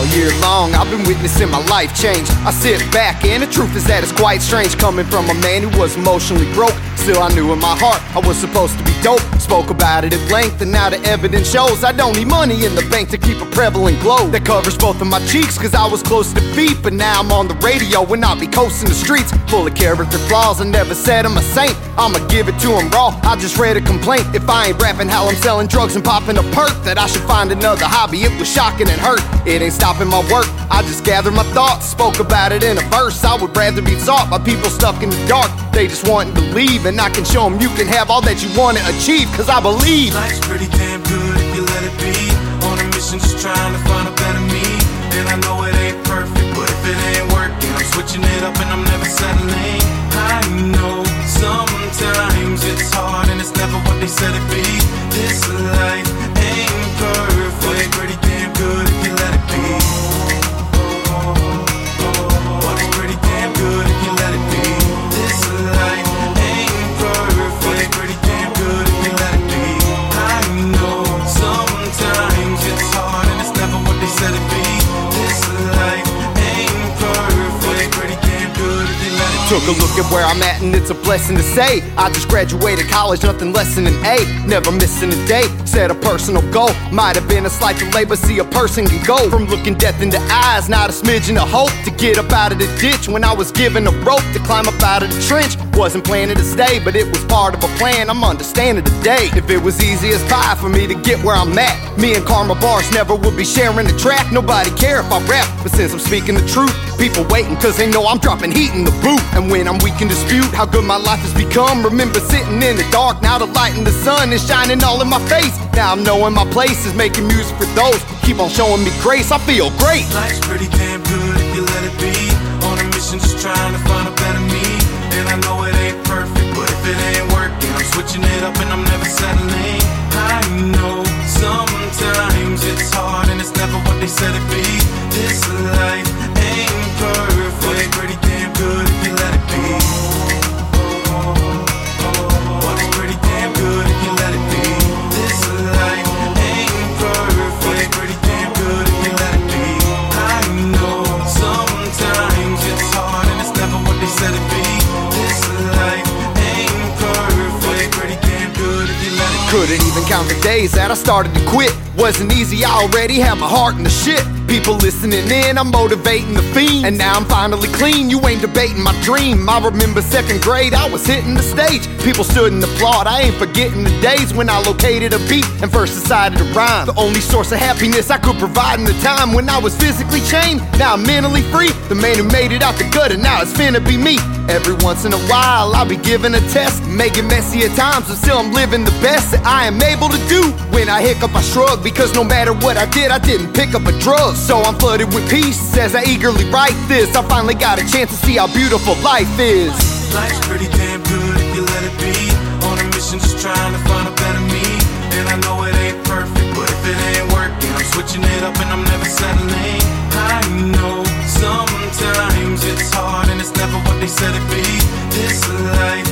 year long, I've been witnessing my life change. I sit back, and the truth is that it's quite strange coming from a man who was emotionally broke. Still, I knew in my heart I was supposed to be dope. Spoke about it at length, and now the evidence shows I don't need money in the bank to keep a prevalent glow that covers both of my cheeks. Cause I was close to defeat, but now I'm on the radio and I'll be coasting the streets. Full of character flaws, I never said I'm a saint. I'ma give it to him raw. I just read a complaint. If I ain't rapping how I'm selling drugs and popping a perk, that I should find another hobby. It was shocking and hurt. It ain't stopping my work. I just gathered my thoughts, spoke about it in a verse. I would rather be taught by people stuck in the dark. They just want to leave, and I can show them you can have all that you want to achieve. Cause I believe. Life's pretty damn good if you let it be. On a mission, just trying to find a better me. And I know it ain't perfect, but if it ain't working, I'm switching it up and I'm never settling. I know sometimes it's hard and it's never what they said it'd be. This life Took a look at where I'm at, and it's a blessing to say. I just graduated college, nothing less than an A. Never missing a day. Set a personal goal. Might have been a slight delay, but see, a person can go from looking death in the eyes, not a smidgen of hope to get up out of the ditch. When I was given a rope to climb up out of the trench, wasn't planning to stay, but it was part of a plan. I'm understanding today. If it was easy as pie for me to get where I'm at, me and Karma Bars never would be sharing the track. Nobody care if I rap, but since I'm speaking the truth, people waiting cause they know I'm dropping heat in the booth. And when I'm weak in dispute how good my life has become, remember sitting in the dark, now the light in the sun is shining all in my face. Now I'm knowing my place is making music for those keep on showing me grace. I feel great. Life's pretty damn good if you let it be. On a mission, just trying to find switching it up and I'm never settling. I know sometimes it's hard and it's never what they said it'd be. This life Couldn't even count the days that I started to quit. Wasn't easy, I already had my heart in the shit. People listening in, I'm motivating the fiend. And now I'm finally clean, you ain't debating my dream. I remember second grade, I was hitting the stage. People stood and applaud, I ain't forgetting the days when I located a beat and first decided to rhyme. The only source of happiness I could provide in the time when I was physically chained. Now I'm mentally free, the man who made it out the gutter, now it's finna be me. Every once in a while, I'll be giving a test, making messy at times, but still I'm living the best that I am able to do. When I hiccup, I shrug because no matter what I did, I didn't pick up a drug love, so I'm flooded with peace as I eagerly write this. I finally got a chance to see how beautiful life is. Life's pretty damn good if you let it be. On a mission, just trying to find a better me. And I know it ain't perfect, but if it ain't working, I'm switching it up and I'm never settling. I know sometimes it's hard and it's never what they said it'd be. This life.